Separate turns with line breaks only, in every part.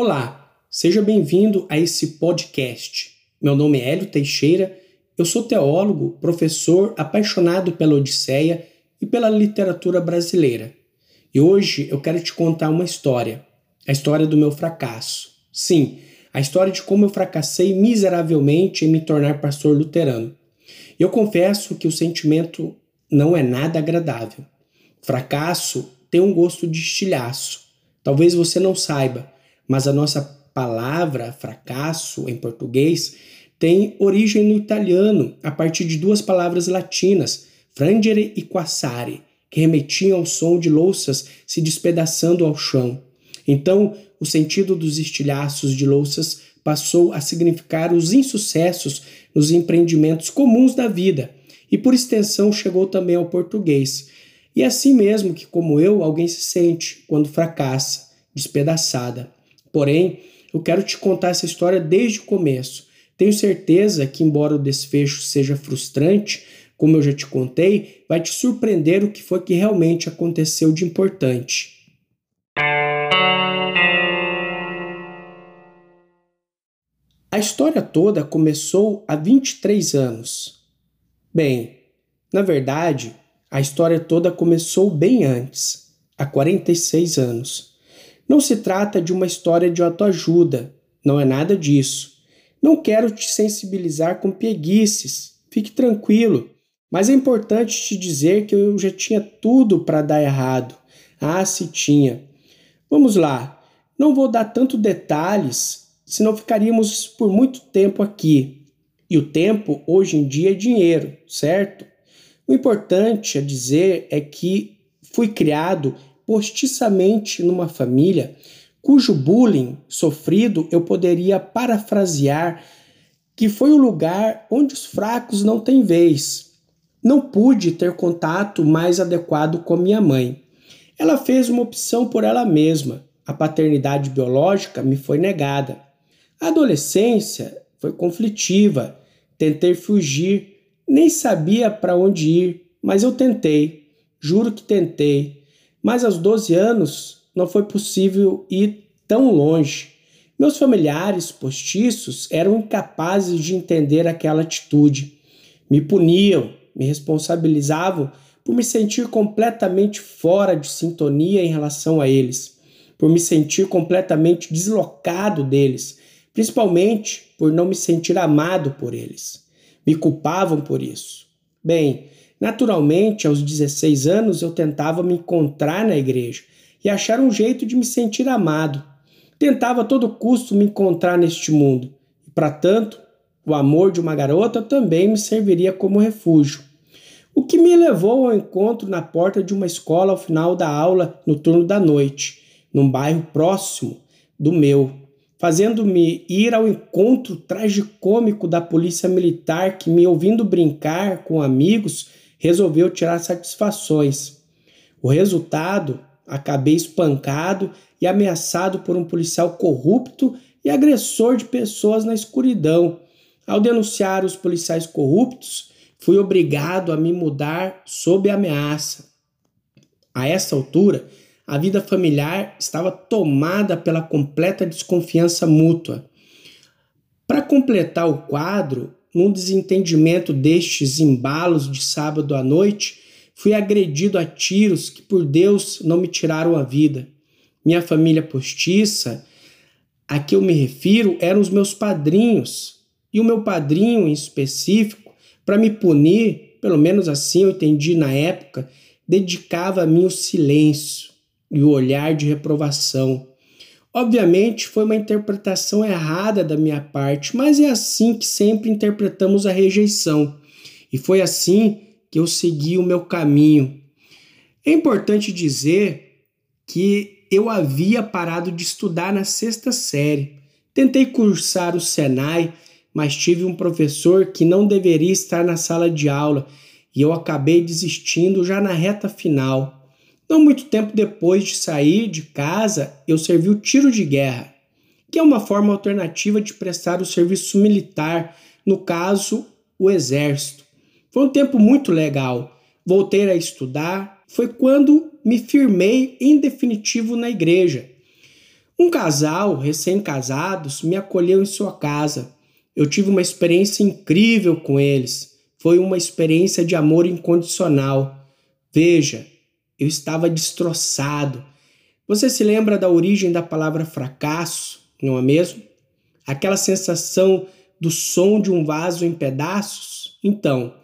Olá, seja bem-vindo a esse podcast. Meu nome é Hélio Teixeira, eu sou teólogo, professor apaixonado pela Odisseia e pela literatura brasileira. E hoje eu quero te contar uma história, a história do meu fracasso. Sim, a história de como eu fracassei miseravelmente em me tornar pastor luterano. Eu confesso que o sentimento não é nada agradável. Fracasso tem um gosto de estilhaço. Talvez você não saiba, mas a nossa palavra fracasso em português tem origem no italiano a partir de duas palavras latinas, frangere e quassare, que remetiam ao som de louças se despedaçando ao chão. Então, o sentido dos estilhaços de louças passou a significar os insucessos nos empreendimentos comuns da vida, e por extensão chegou também ao português. E é assim mesmo que, como eu, alguém se sente quando fracassa, despedaçada. Porém, eu quero te contar essa história desde o começo. Tenho certeza que, embora o desfecho seja frustrante, como eu já te contei, vai te surpreender o que foi que realmente aconteceu de importante. A história toda começou há 23 anos. Bem, na verdade, a história toda começou bem antes, há 46 anos. Não se trata de uma história de autoajuda, não é nada disso. Não quero te sensibilizar com pieguices, fique tranquilo. Mas é importante te dizer que eu já tinha tudo para dar errado. Ah, se tinha. Vamos lá, não vou dar tanto detalhes, senão ficaríamos por muito tempo aqui. E o tempo hoje em dia é dinheiro, certo? O importante a dizer é que fui criado postiçamente numa família cujo bullying sofrido eu poderia parafrasear que foi o lugar onde os fracos não têm vez. Não pude ter contato mais adequado com minha mãe. Ela fez uma opção por ela mesma. A paternidade biológica me foi negada. A adolescência foi conflitiva. Tentei fugir, nem sabia para onde ir, mas eu tentei. Juro que tentei. Mas aos 12 anos não foi possível ir tão longe. Meus familiares postiços eram incapazes de entender aquela atitude. Me puniam, me responsabilizavam por me sentir completamente fora de sintonia em relação a eles, por me sentir completamente deslocado deles, principalmente por não me sentir amado por eles. Me culpavam por isso. Bem, naturalmente, aos 16 anos eu tentava me encontrar na igreja e achar um jeito de me sentir amado. Tentava a todo custo me encontrar neste mundo, e para tanto, o amor de uma garota também me serviria como refúgio o que me levou ao encontro na porta de uma escola ao final da aula no turno da noite, num bairro próximo do meu, fazendo-me ir ao encontro tragicômico da polícia militar que, me ouvindo brincar com amigos, resolveu tirar satisfações. O resultado, acabei espancado e ameaçado por um policial corrupto e agressor de pessoas na escuridão. Ao denunciar os policiais corruptos, fui obrigado a me mudar sob ameaça. A essa altura, a vida familiar estava tomada pela completa desconfiança mútua. Para completar o quadro, num desentendimento destes embalos de sábado à noite, fui agredido a tiros que, por Deus, não me tiraram a vida. Minha família postiça, a que eu me refiro, eram os meus padrinhos, e o meu padrinho em específico para me punir, pelo menos assim eu entendi na época, dedicava a mim o silêncio e o olhar de reprovação. Obviamente foi uma interpretação errada da minha parte, mas é assim que sempre interpretamos a rejeição. E foi assim que eu segui o meu caminho. É importante dizer que eu havia parado de estudar na sexta série. Tentei cursar o Senai, mas tive um professor que não deveria estar na sala de aula e eu acabei desistindo já na reta final. Não muito tempo depois de sair de casa, eu servi o tiro de guerra, que é uma forma alternativa de prestar o serviço militar, no caso, o exército. Foi um tempo muito legal. Voltei a estudar, foi quando me firmei em definitivo na igreja. Um casal, recém-casados, me acolheu em sua casa. Eu tive uma experiência incrível com eles. Foi uma experiência de amor incondicional. Veja, eu estava destroçado. Você se lembra da origem da palavra fracasso, não é mesmo? Aquela sensação do som de um vaso em pedaços? Então,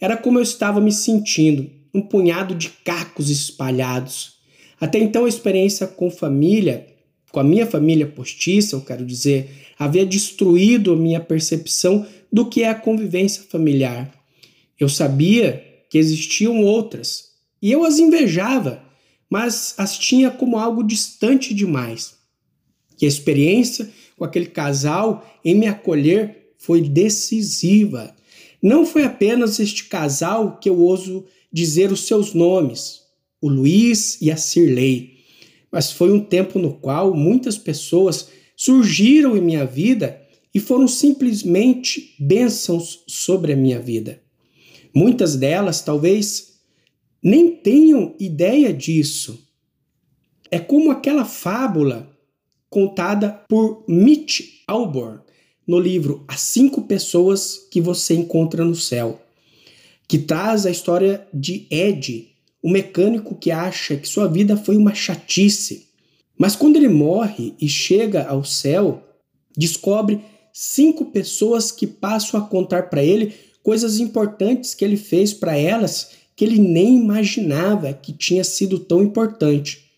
era como eu estava me sentindo, um punhado de cacos espalhados. Até então, a experiência com família com a minha família postiça, eu quero dizer, havia destruído a minha percepção do que é a convivência familiar. Eu sabia que existiam outras e eu as invejava, mas as tinha como algo distante demais. E a experiência com aquele casal em me acolher foi decisiva. Não foi apenas este casal que eu ouso dizer os seus nomes, o Luiz e a Cirlei mas foi um tempo no qual muitas pessoas surgiram em minha vida e foram simplesmente bênçãos sobre a minha vida. Muitas delas talvez nem tenham ideia disso. É como aquela fábula contada por Mitch Albom no livro As Cinco Pessoas que Você Encontra no Céu, que traz a história de Ed, o mecânico que acha que sua vida foi uma chatice. Mas quando ele morre e chega ao céu, descobre cinco pessoas que passam a contar para ele coisas importantes que ele fez para elas que ele nem imaginava que tinha sido tão importante.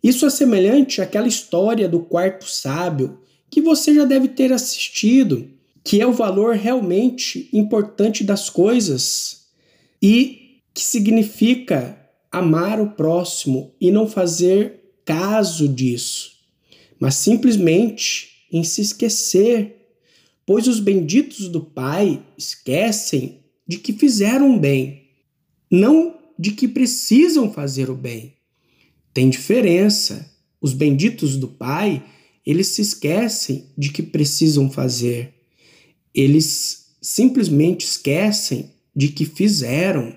Isso é semelhante àquela história do quarto sábio que você já deve ter assistido, que é o valor realmente importante das coisas e que significa amar o próximo e não fazer caso disso, mas simplesmente em se esquecer, pois os benditos do Pai esquecem de que fizeram bem, não de que precisam fazer o bem. Tem diferença. Os benditos do Pai, eles se esquecem de que precisam fazer. Eles simplesmente esquecem de que fizeram.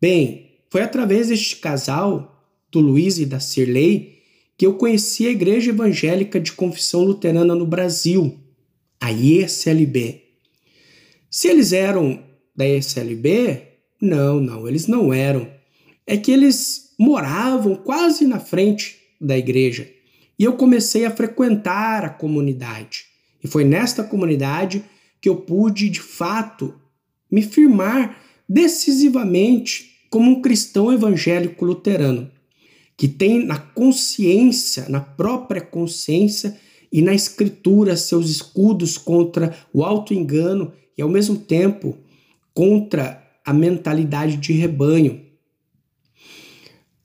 Bem, foi através deste casal, do Luiz e da Cirlei, que eu conheci a Igreja Evangélica de Confissão Luterana no Brasil, a ISLB. Se eles eram da ISLB, não, não, eles não eram. É que eles moravam quase na frente da igreja. E eu comecei a frequentar a comunidade. E foi nesta comunidade que eu pude, de fato, me firmar decisivamente como um cristão evangélico luterano, que tem na consciência, na própria consciência e na escritura seus escudos contra o auto-engano e ao mesmo tempo contra a mentalidade de rebanho.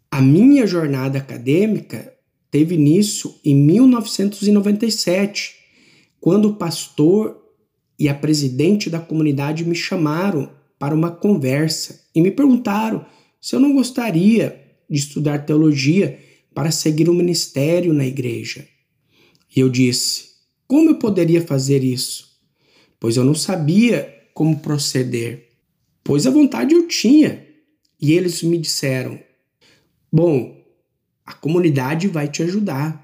A minha jornada acadêmica teve início em 1997, quando o pastor e a presidente da comunidade me chamaram para uma conversa e me perguntaram se eu não gostaria de estudar teologia para seguir o um ministério na igreja. E eu disse: como eu poderia fazer isso? Pois eu não sabia como proceder, pois a vontade eu tinha. E eles me disseram: Bom, a comunidade vai te ajudar.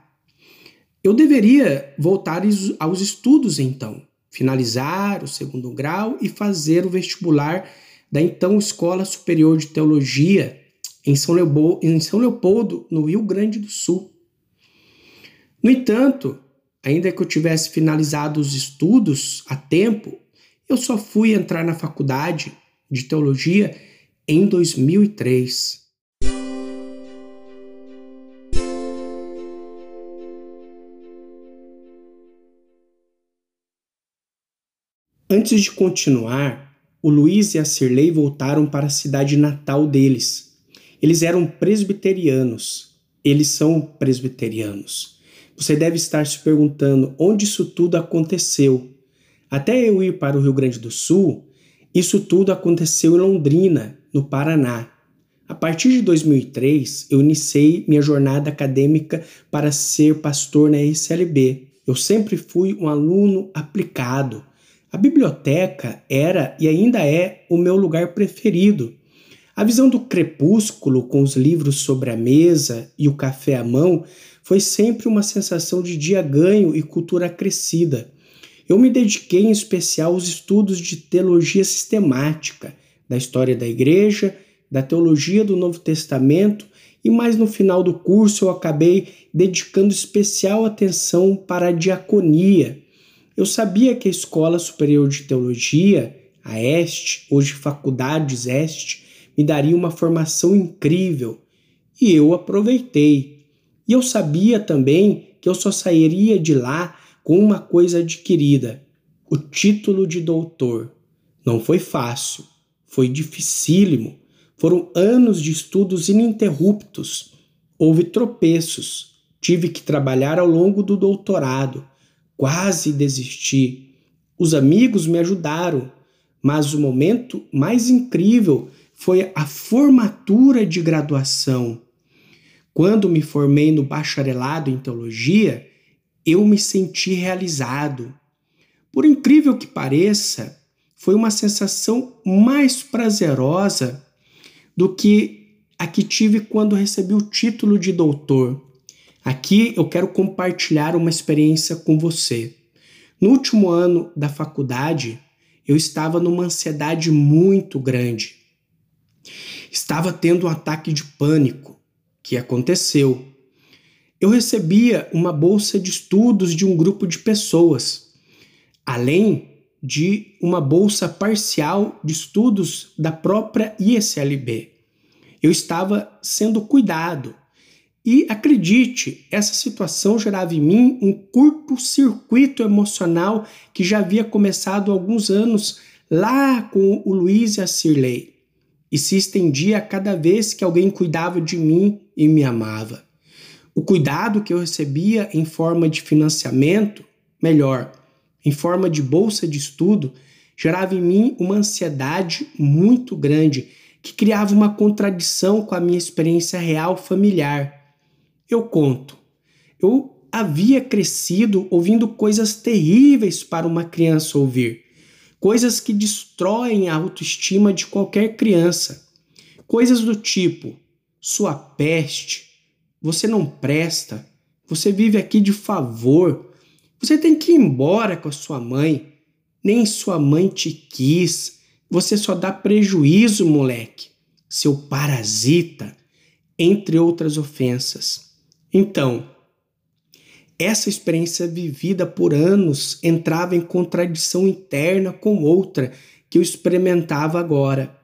Eu deveria voltar aos estudos então finalizar o segundo grau e fazer o vestibular da então Escola Superior de Teologia em São, Leopoldo, em São Leopoldo, no Rio Grande do Sul. No entanto, ainda que eu tivesse finalizado os estudos a tempo, eu só fui entrar na faculdade de teologia em 2003. Antes de continuar, o Luiz e a Cirlei voltaram para a cidade natal deles. Eles eram presbiterianos. Eles são presbiterianos. Você deve estar se perguntando onde isso tudo aconteceu. Até eu ir para o Rio Grande do Sul, isso tudo aconteceu em Londrina, no Paraná. A partir de 2003, eu iniciei minha jornada acadêmica para ser pastor na SLB. Eu sempre fui um aluno aplicado a biblioteca era e ainda é o meu lugar preferido. A visão do crepúsculo com os livros sobre a mesa e o café à mão foi sempre uma sensação de dia ganho e cultura crescida. Eu me dediquei em especial aos estudos de teologia sistemática, da história da igreja, da teologia do Novo Testamento e mais no final do curso eu acabei dedicando especial atenção para a diaconia. Eu sabia que a Escola Superior de Teologia, a Este, hoje Faculdades Este, me daria uma formação incrível e eu aproveitei. E eu sabia também que eu só sairia de lá com uma coisa adquirida: o título de doutor. Não foi fácil, foi dificílimo. Foram anos de estudos ininterruptos. Houve tropeços. Tive que trabalhar ao longo do doutorado. Quase desisti. Os amigos me ajudaram, mas o momento mais incrível foi a formatura de graduação. Quando me formei no bacharelado em teologia, eu me senti realizado. Por incrível que pareça, foi uma sensação mais prazerosa do que a que tive quando recebi o título de doutor. Aqui eu quero compartilhar uma experiência com você. No último ano da faculdade, eu estava numa ansiedade muito grande. Estava tendo um ataque de pânico, que aconteceu. Eu recebia uma bolsa de estudos de um grupo de pessoas, além de uma bolsa parcial de estudos da própria ISLB. Eu estava sendo cuidado. E acredite, essa situação gerava em mim um curto-circuito emocional que já havia começado há alguns anos lá com o Luiz e a Cirlei e se estendia a cada vez que alguém cuidava de mim e me amava. O cuidado que eu recebia em forma de financiamento, melhor, em forma de bolsa de estudo, gerava em mim uma ansiedade muito grande que criava uma contradição com a minha experiência real familiar. Eu conto. Eu havia crescido ouvindo coisas terríveis para uma criança ouvir, coisas que destroem a autoestima de qualquer criança. Coisas do tipo: sua peste, você não presta, você vive aqui de favor, você tem que ir embora com a sua mãe. Nem sua mãe te quis. Você só dá prejuízo, moleque. Seu parasita, entre outras ofensas. Então, essa experiência vivida por anos entrava em contradição interna com outra que eu experimentava agora.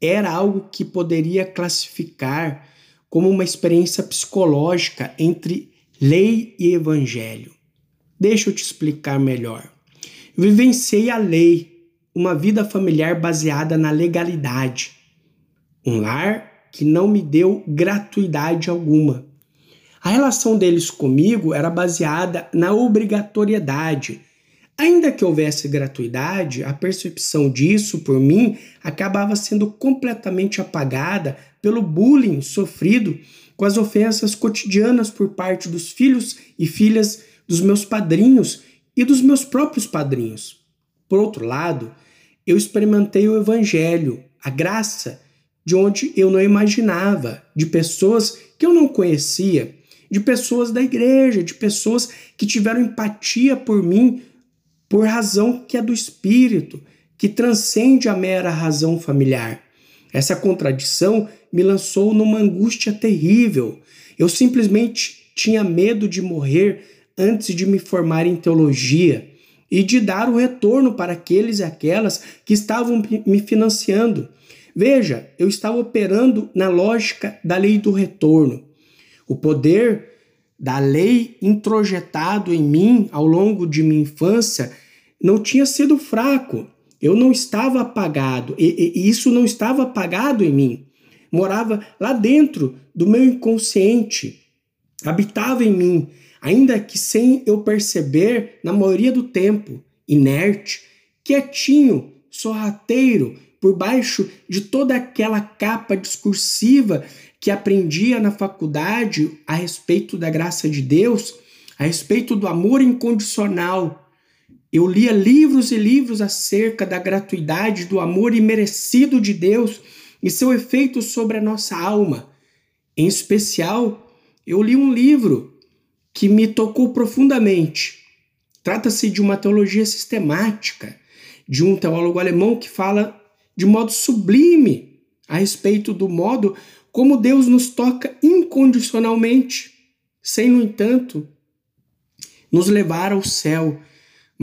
Era algo que poderia classificar como uma experiência psicológica entre lei e evangelho. Deixa eu te explicar melhor. Vivenciei a lei, uma vida familiar baseada na legalidade. Um lar que não me deu gratuidade alguma. A relação deles comigo era baseada na obrigatoriedade. Ainda que houvesse gratuidade, a percepção disso por mim acabava sendo completamente apagada pelo bullying sofrido com as ofensas cotidianas por parte dos filhos e filhas dos meus padrinhos e dos meus próprios padrinhos. Por outro lado, eu experimentei o Evangelho, a graça de onde eu não imaginava, de pessoas que eu não conhecia, de pessoas da igreja, de pessoas que tiveram empatia por mim por razão que é do espírito, que transcende a mera razão familiar. Essa contradição me lançou numa angústia terrível. Eu simplesmente tinha medo de morrer antes de me formar em teologia e de dar o retorno para aqueles e aquelas que estavam me financiando. Veja, eu estava operando na lógica da lei do retorno. O poder da lei introjetado em mim ao longo de minha infância não tinha sido fraco. Eu não estava apagado, e, e isso não estava apagado em mim. Morava lá dentro do meu inconsciente, habitava em mim, ainda que sem eu perceber, na maioria do tempo, inerte, quietinho, sorrateiro, por baixo de toda aquela capa discursiva que aprendia na faculdade a respeito da graça de Deus, a respeito do amor incondicional. Eu lia livros e livros acerca da gratuidade, do amor imerecido de Deus e seu efeito sobre a nossa alma. Em especial, eu li um livro que me tocou profundamente. Trata-se de uma teologia sistemática, de um teólogo alemão que fala de modo sublime a respeito do modo como Deus nos toca incondicionalmente, sem, no entanto, nos levar ao céu,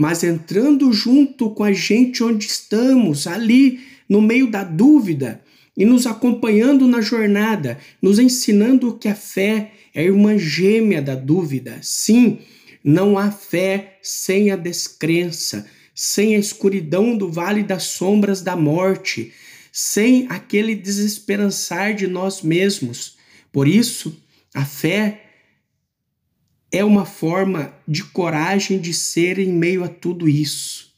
mas entrando junto com a gente onde estamos, ali no meio da dúvida e nos acompanhando na jornada, nos ensinando que a fé é a irmã gêmea da dúvida. Sim, não há fé sem a descrença, sem a escuridão do vale das sombras da morte, sem aquele desesperançar de nós mesmos. Por isso, a fé é uma forma de coragem de ser em meio a tudo isso.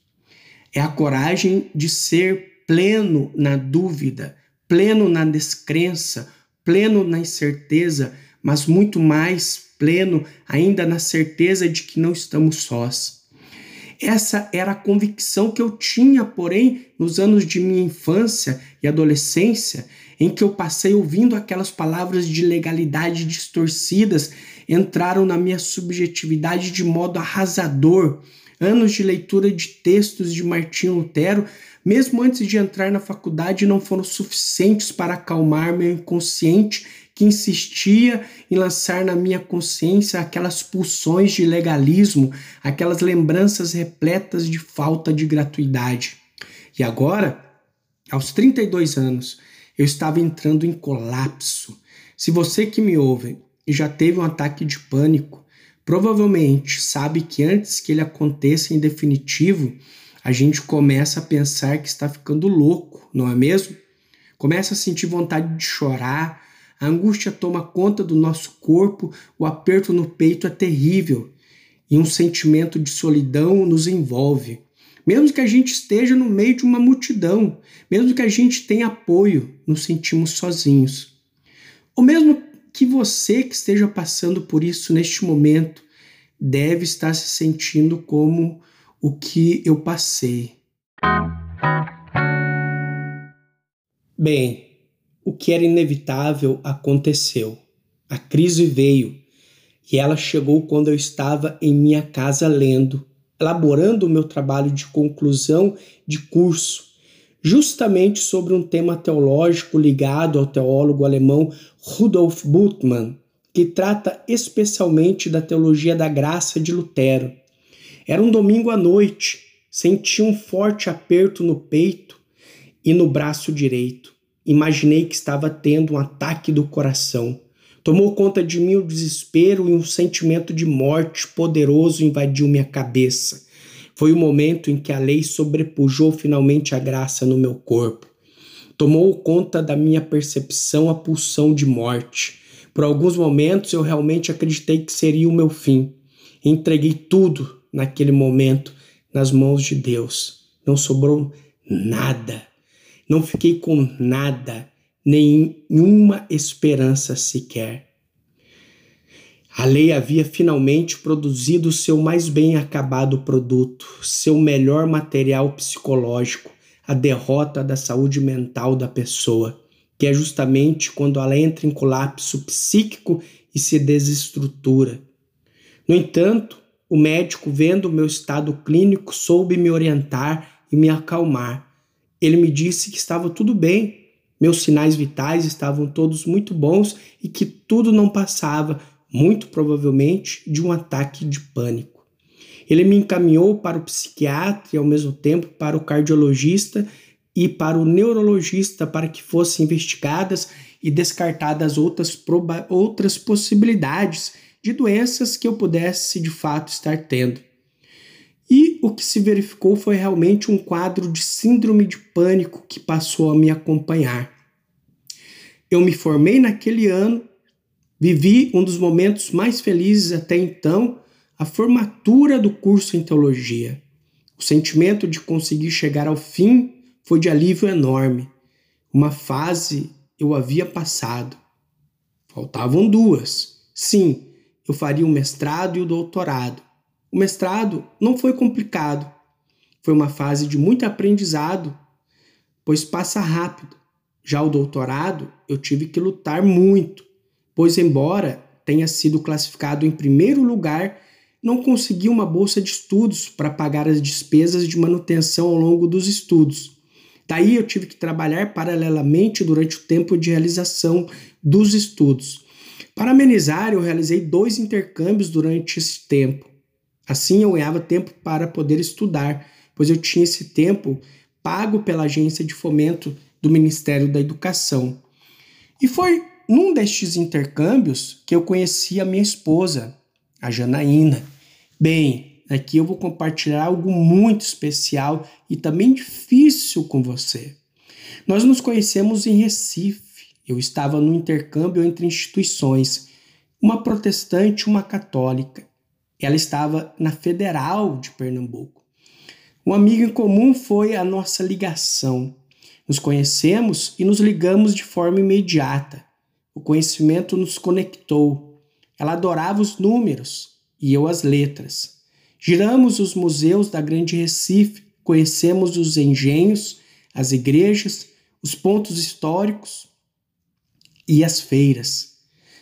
É a coragem de ser pleno na dúvida, pleno na descrença, pleno na incerteza, mas muito mais pleno ainda na certeza de que não estamos sós. Essa era a convicção que eu tinha, porém, nos anos de minha infância e adolescência, em que eu passei ouvindo aquelas palavras de legalidade distorcidas, entraram na minha subjetividade de modo arrasador. Anos de leitura de textos de Martinho Lutero, mesmo antes de entrar na faculdade, não foram suficientes para acalmar meu inconsciente que insistia em lançar na minha consciência aquelas pulsões de legalismo, aquelas lembranças repletas de falta de gratuidade. E agora, aos 32 anos, eu estava entrando em colapso. Se você que me ouve já teve um ataque de pânico, provavelmente sabe que antes que ele aconteça em definitivo, a gente começa a pensar que está ficando louco, não é mesmo? Começa a sentir vontade de chorar, a angústia toma conta do nosso corpo, o aperto no peito é terrível e um sentimento de solidão nos envolve. Mesmo que a gente esteja no meio de uma multidão, mesmo que a gente tenha apoio, nos sentimos sozinhos. Ou mesmo que você que esteja passando por isso neste momento deve estar se sentindo como o que eu passei. Bem, o que era inevitável aconteceu. A crise veio e ela chegou quando eu estava em minha casa lendo, elaborando o meu trabalho de conclusão de curso, justamente sobre um tema teológico ligado ao teólogo alemão Rudolf Bultmann, que trata especialmente da teologia da graça de Lutero. Era um domingo à noite, senti um forte aperto no peito e no braço direito. Imaginei que estava tendo um ataque do coração. Tomou conta de mim o desespero e um sentimento de morte poderoso invadiu minha cabeça. Foi o momento em que a lei sobrepujou finalmente a graça no meu corpo. Tomou conta da minha percepção a pulsão de morte. Por alguns momentos eu realmente acreditei que seria o meu fim. Entreguei tudo naquele momento nas mãos de Deus. Não sobrou nada não fiquei com nada, nenhuma esperança sequer. A lei havia finalmente produzido seu mais bem acabado produto, seu melhor material psicológico, a derrota da saúde mental da pessoa, que é justamente quando ela entra em colapso psíquico e se desestrutura. No entanto, o médico, vendo o meu estado clínico, soube me orientar e me acalmar ele me disse que estava tudo bem, meus sinais vitais estavam todos muito bons e que tudo não passava, muito provavelmente, de um ataque de pânico. Ele me encaminhou para o psiquiatra e, ao mesmo tempo, para o cardiologista e para o neurologista para que fossem investigadas e descartadas outras, outras possibilidades de doenças que eu pudesse de fato estar tendo. E o que se verificou foi realmente um quadro de síndrome de pânico que passou a me acompanhar. Eu me formei naquele ano, vivi um dos momentos mais felizes até então, a formatura do curso em teologia. O sentimento de conseguir chegar ao fim foi de alívio enorme. Uma fase eu havia passado. Faltavam duas. Sim, eu faria o mestrado e o doutorado. O mestrado não foi complicado. Foi uma fase de muito aprendizado, pois passa rápido. Já o doutorado, eu tive que lutar muito, pois, embora tenha sido classificado em primeiro lugar, não consegui uma bolsa de estudos para pagar as despesas de manutenção ao longo dos estudos. Daí eu tive que trabalhar paralelamente durante o tempo de realização dos estudos. Para amenizar, eu realizei dois intercâmbios durante esse tempo. Assim eu ganhava tempo para poder estudar, pois eu tinha esse tempo pago pela agência de fomento do Ministério da Educação. E foi num destes intercâmbios que eu conheci a minha esposa, a Janaína. Bem, aqui eu vou compartilhar algo muito especial e também difícil com você. Nós nos conhecemos em Recife. Eu estava no intercâmbio entre instituições, uma protestante e uma católica. Ela estava na Federal de Pernambuco. Um amigo em comum foi a nossa ligação. Nos conhecemos e nos ligamos de forma imediata. O conhecimento nos conectou. Ela adorava os números e eu as letras. Giramos os museus da Grande Recife, conhecemos os engenhos, as igrejas, os pontos históricos e as feiras.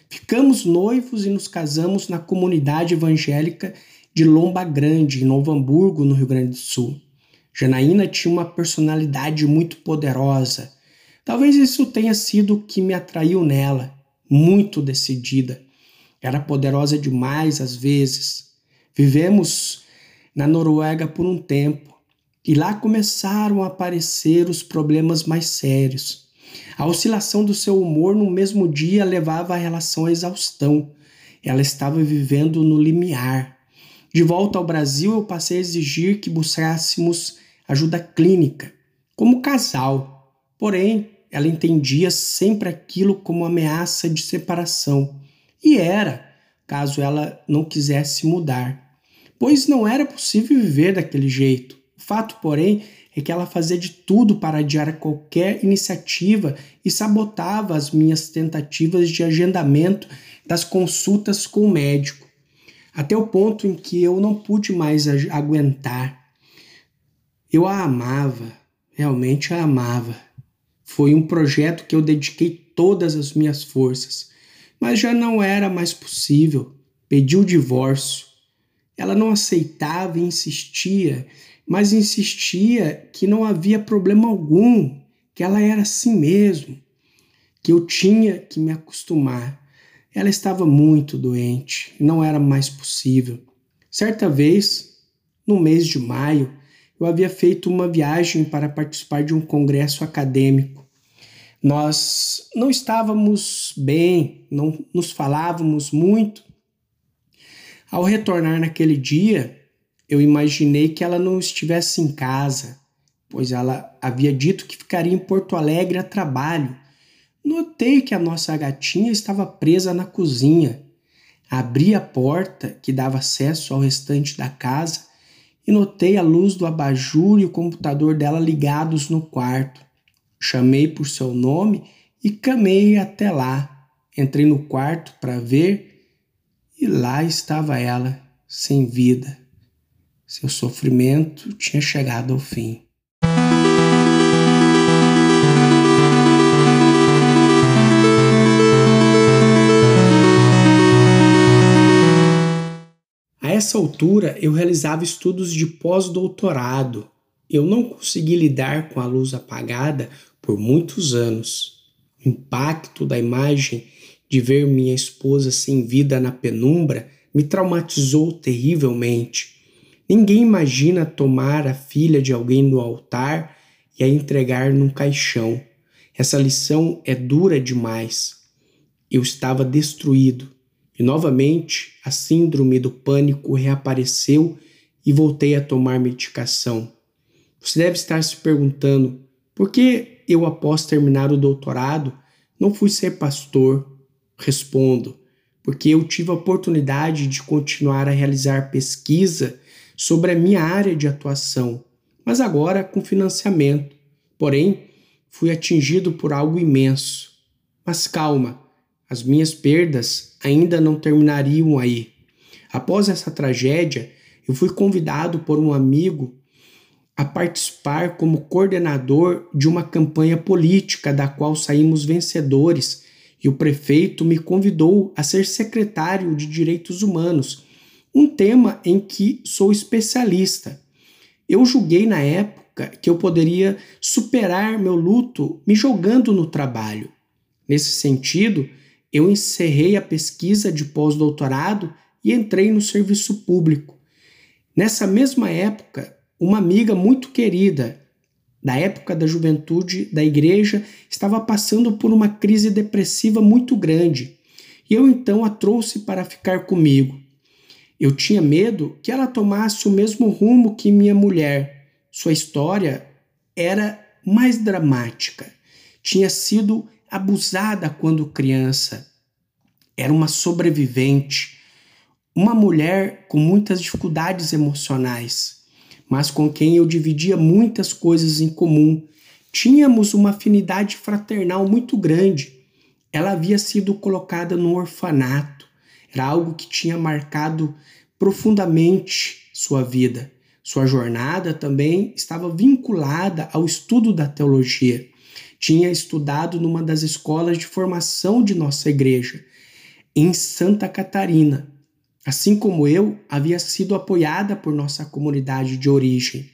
Ficamos noivos e nos casamos na comunidade evangélica de Lomba Grande, em Novo Hamburgo, no Rio Grande do Sul. Janaína tinha uma personalidade muito poderosa. Talvez isso tenha sido o que me atraiu nela, muito decidida. Era poderosa demais às vezes. Vivemos na Noruega por um tempo e lá começaram a aparecer os problemas mais sérios. A oscilação do seu humor no mesmo dia levava a relação à exaustão. Ela estava vivendo no limiar. De volta ao Brasil, eu passei a exigir que buscássemos ajuda clínica, como casal. Porém, ela entendia sempre aquilo como ameaça de separação. E era, caso ela não quisesse mudar. Pois não era possível viver daquele jeito. O fato, porém, é que ela fazia de tudo para adiar qualquer iniciativa e sabotava as minhas tentativas de agendamento das consultas com o médico, até o ponto em que eu não pude mais aguentar. Eu a amava, realmente a amava. Foi um projeto que eu dediquei todas as minhas forças, mas já não era mais possível. Pedi o divórcio. Ela não aceitava e insistia, mas insistia que não havia problema algum, que ela era assim mesmo, que eu tinha que me acostumar. Ela estava muito doente, não era mais possível. Certa vez, no mês de maio, eu havia feito uma viagem para participar de um congresso acadêmico. Nós não estávamos bem, não nos falávamos muito. Ao retornar naquele dia, eu imaginei que ela não estivesse em casa, pois ela havia dito que ficaria em Porto Alegre a trabalho. Notei que a nossa gatinha estava presa na cozinha. Abri a porta que dava acesso ao restante da casa e notei a luz do abajur e o computador dela ligados no quarto. Chamei por seu nome e camei até lá. Entrei no quarto para ver e lá estava ela, sem vida. Seu sofrimento tinha chegado ao fim. Essa altura eu realizava estudos de pós-doutorado. Eu não consegui lidar com a luz apagada por muitos anos. O impacto da imagem de ver minha esposa sem vida na penumbra me traumatizou terrivelmente. Ninguém imagina tomar a filha de alguém no altar e a entregar num caixão. Essa lição é dura demais. Eu estava destruído e novamente a síndrome do pânico reapareceu e voltei a tomar medicação. Você deve estar se perguntando por que eu, após terminar o doutorado, não fui ser pastor? Respondo, porque eu tive a oportunidade de continuar a realizar pesquisa sobre a minha área de atuação, mas agora com financiamento. Porém, fui atingido por algo imenso. Mas calma, as minhas perdas ainda não terminariam aí. Após essa tragédia, eu fui convidado por um amigo a participar como coordenador de uma campanha política da qual saímos vencedores e o prefeito me convidou a ser secretário de Direitos Humanos, um tema em que sou especialista. Eu julguei na época que eu poderia superar meu luto me jogando no trabalho. Nesse sentido, eu encerrei a pesquisa de pós-doutorado e entrei no serviço público. Nessa mesma época, uma amiga muito querida, da época da juventude da igreja, estava passando por uma crise depressiva muito grande e eu então a trouxe para ficar comigo. Eu tinha medo que ela tomasse o mesmo rumo que minha mulher. Sua história era mais dramática. Tinha sido abusada quando criança. Era uma sobrevivente, uma mulher com muitas dificuldades emocionais mas com quem eu dividia muitas coisas em comum. Tínhamos uma afinidade fraternal muito grande. Ela havia sido colocada no orfanato. Era algo que tinha marcado profundamente sua vida. Sua jornada também estava vinculada ao estudo da teologia. Tinha estudado numa das escolas de formação de nossa igreja, em Santa Catarina. Assim como eu, havia sido apoiada por nossa comunidade de origem.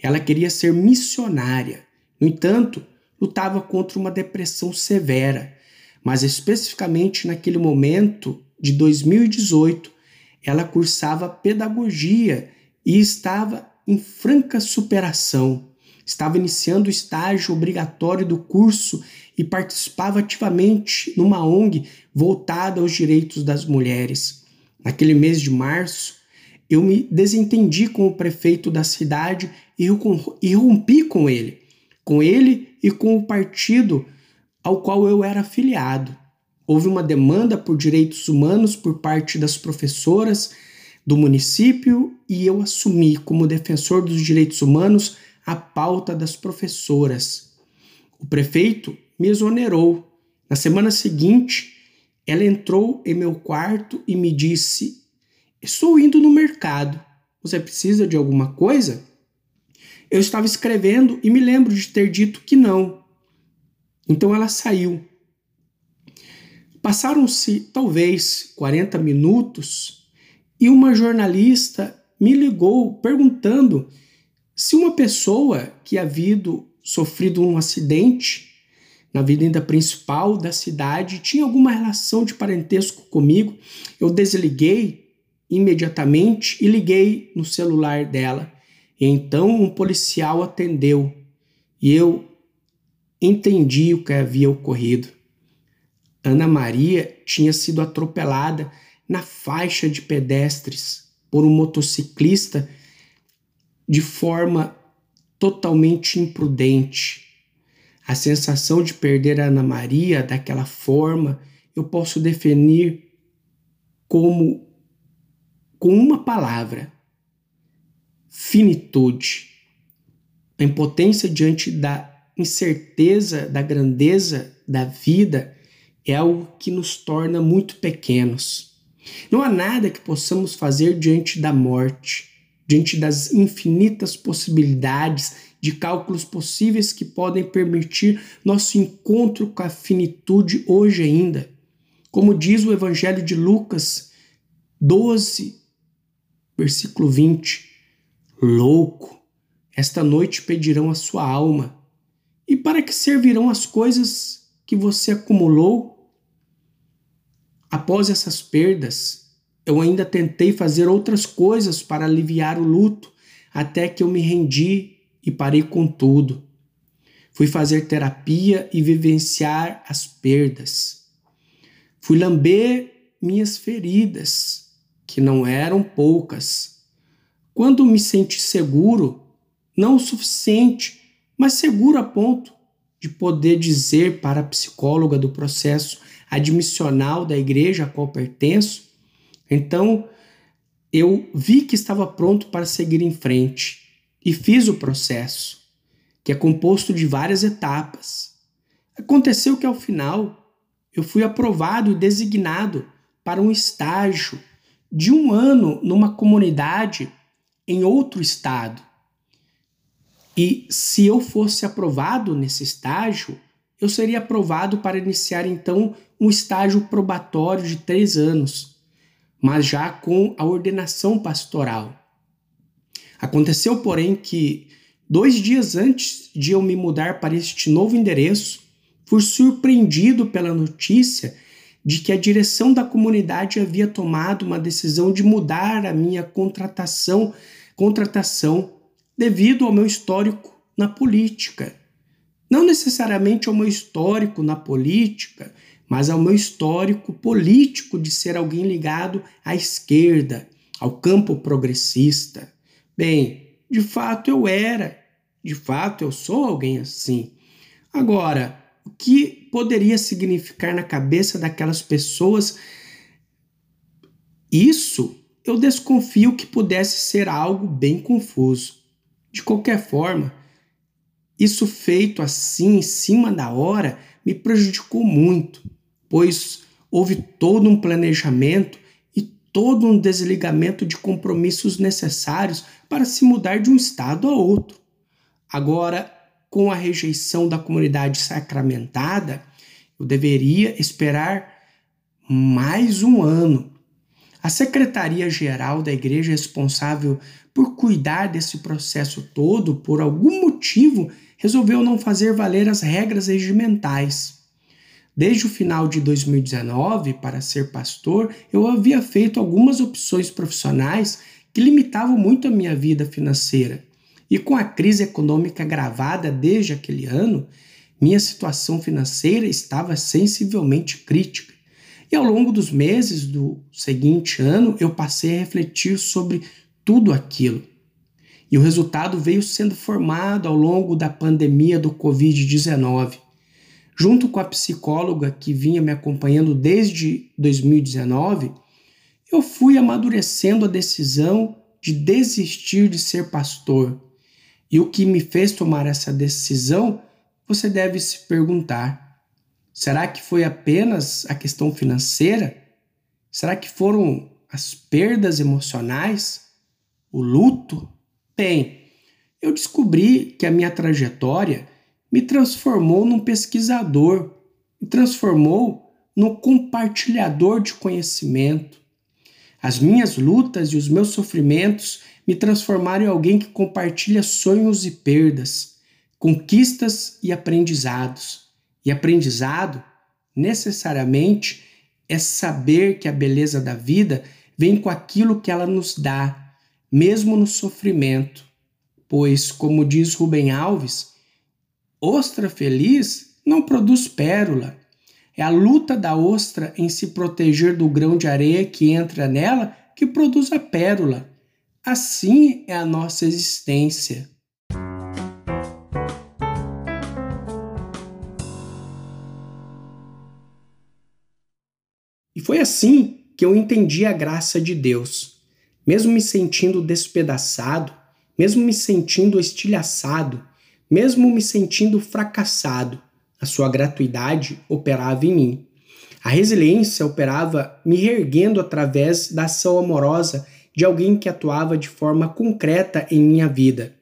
Ela queria ser missionária. No entanto, lutava contra uma depressão severa, mas especificamente naquele momento de 2018, ela cursava pedagogia e estava em franca superação. Estava iniciando o estágio obrigatório do curso e participava ativamente numa ONG voltada aos direitos das mulheres naquele mês de março, eu me desentendi com o prefeito da cidade e, rompi com ele, com ele e com o partido ao qual eu era afiliado. Houve uma demanda por direitos humanos por parte das professoras do município e eu assumi, como defensor dos direitos humanos, a pauta das professoras. O prefeito me exonerou. Na semana seguinte, ela entrou em meu quarto e me disse: Estou indo no mercado. Você precisa de alguma coisa? Eu estava escrevendo e me lembro de ter dito que não. Então ela saiu. Passaram-se talvez 40 minutos e uma jornalista me ligou perguntando se uma pessoa que havia sofrido um acidente na avenida principal da cidade, tinha alguma relação de parentesco comigo. Eu desliguei imediatamente e liguei no celular dela. E então um policial atendeu e eu entendi o que havia ocorrido. Ana Maria tinha sido atropelada na faixa de pedestres por um motociclista de forma totalmente imprudente a sensação de perder a Ana Maria daquela forma, eu posso definir como com uma palavra: finitude. A impotência diante da incerteza, da grandeza da vida é algo que nos torna muito pequenos. Não há nada que possamos fazer diante da morte, diante das infinitas possibilidades de cálculos possíveis que podem permitir nosso encontro com a finitude hoje ainda. Como diz o Evangelho de Lucas 12, versículo 20: Louco, esta noite pedirão a sua alma. E para que servirão as coisas que você acumulou? Após essas perdas, eu ainda tentei fazer outras coisas para aliviar o luto, até que eu me rendi e parei com tudo. Fui fazer terapia e vivenciar as perdas. Fui lamber minhas feridas, que não eram poucas. Quando me senti seguro, não o suficiente, mas seguro a ponto de poder dizer para a psicóloga do processo admissional da igreja a qual pertenço, então eu vi que estava pronto para seguir em frente e fiz o processo, que é composto de várias etapas. Aconteceu que ao final eu fui aprovado e designado para um estágio de um ano numa comunidade em outro estado. E se eu fosse aprovado nesse estágio, eu seria aprovado para iniciar então um estágio probatório de três anos, mas já com a ordenação pastoral. Aconteceu, porém, que dois dias antes de eu me mudar para este novo endereço, fui surpreendido pela notícia de que a direção da comunidade havia tomado uma decisão de mudar a minha contratação, contratação devido ao meu histórico na política. Não necessariamente ao meu histórico na política, mas ao meu histórico político de ser alguém ligado à esquerda, ao campo progressista. Bem, de fato eu era, de fato eu sou alguém assim. Agora, o que poderia significar na cabeça daquelas pessoas? Isso eu desconfio que pudesse ser algo bem confuso. De qualquer forma, isso feito assim, em cima da hora, me prejudicou muito, pois houve todo um planejamento e todo um desligamento de compromissos necessários para se mudar de um estado a outro. Agora, com a rejeição da comunidade sacramentada, eu deveria esperar mais um ano. A secretaria-geral da igreja responsável por cuidar desse processo todo, por algum motivo, resolveu não fazer valer as regras regimentais. Desde o final de 2019, para ser pastor, eu havia feito algumas opções profissionais que limitavam muito a minha vida financeira. E com a crise econômica agravada desde aquele ano, minha situação financeira estava sensivelmente crítica. E ao longo dos meses do seguinte ano, eu passei a refletir sobre tudo aquilo. E o resultado veio sendo formado ao longo da pandemia do Covid-19. Junto com a psicóloga que vinha me acompanhando desde 2019, eu fui amadurecendo a decisão de desistir de ser pastor e o que me fez tomar essa decisão, você deve se perguntar: será que foi apenas a questão financeira? Será que foram as perdas emocionais? O luto? Bem, eu descobri que a minha trajetória me transformou num pesquisador, me transformou num compartilhador de conhecimento. As minhas lutas e os meus sofrimentos me transformaram em alguém que compartilha sonhos e perdas, conquistas e aprendizados. E aprendizado, necessariamente, é saber que a beleza da vida vem com aquilo que ela nos dá, mesmo no sofrimento. Pois, como diz Rubem Alves, ostra feliz não produz pérola. É a luta da ostra em se proteger do grão de areia que entra nela que produz a pérola. Assim é a nossa existência. E foi assim que eu entendi a graça de Deus. Mesmo me sentindo despedaçado, mesmo me sentindo estilhaçado, mesmo me sentindo fracassado, a sua gratuidade operava em mim. A resiliência operava me reerguendo através da ação amorosa de alguém que atuava de forma concreta em minha vida.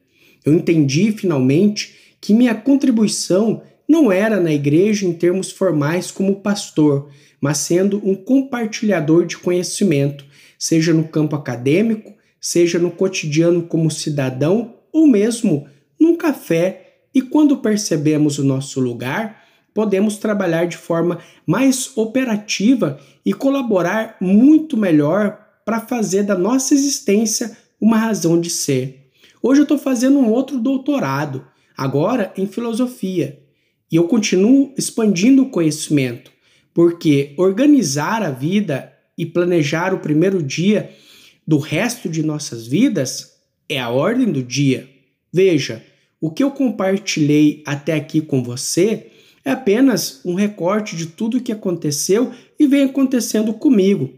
Eu entendi finalmente que minha contribuição não era na igreja em termos formais como pastor, mas sendo um compartilhador de conhecimento, seja no campo acadêmico, seja no cotidiano como cidadão ou mesmo num café. E quando percebemos o nosso lugar, podemos trabalhar de forma mais operativa e colaborar muito melhor para fazer da nossa existência uma razão de ser. Hoje eu estou fazendo um outro doutorado, agora em filosofia, e eu continuo expandindo o conhecimento, porque organizar a vida e planejar o primeiro dia do resto de nossas vidas é a ordem do dia. Veja, o que eu compartilhei até aqui com você é apenas um recorte de tudo o que aconteceu e vem acontecendo comigo.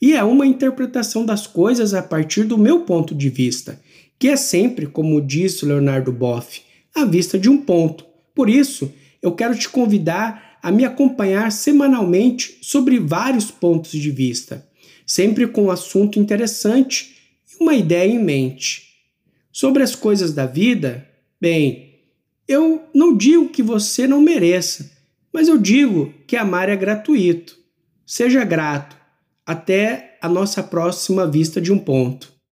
E é uma interpretação das coisas a partir do meu ponto de vista, que é sempre, como diz Leonardo Boff, à vista de um ponto. Por isso, eu quero te convidar a me acompanhar semanalmente sobre vários pontos de vista, sempre com um assunto interessante e uma ideia em mente. Sobre as coisas da vida, bem, eu não digo que você não mereça, Mas eu digo que amar é gratuito. Seja grato. Até a nossa próxima vista de um ponto.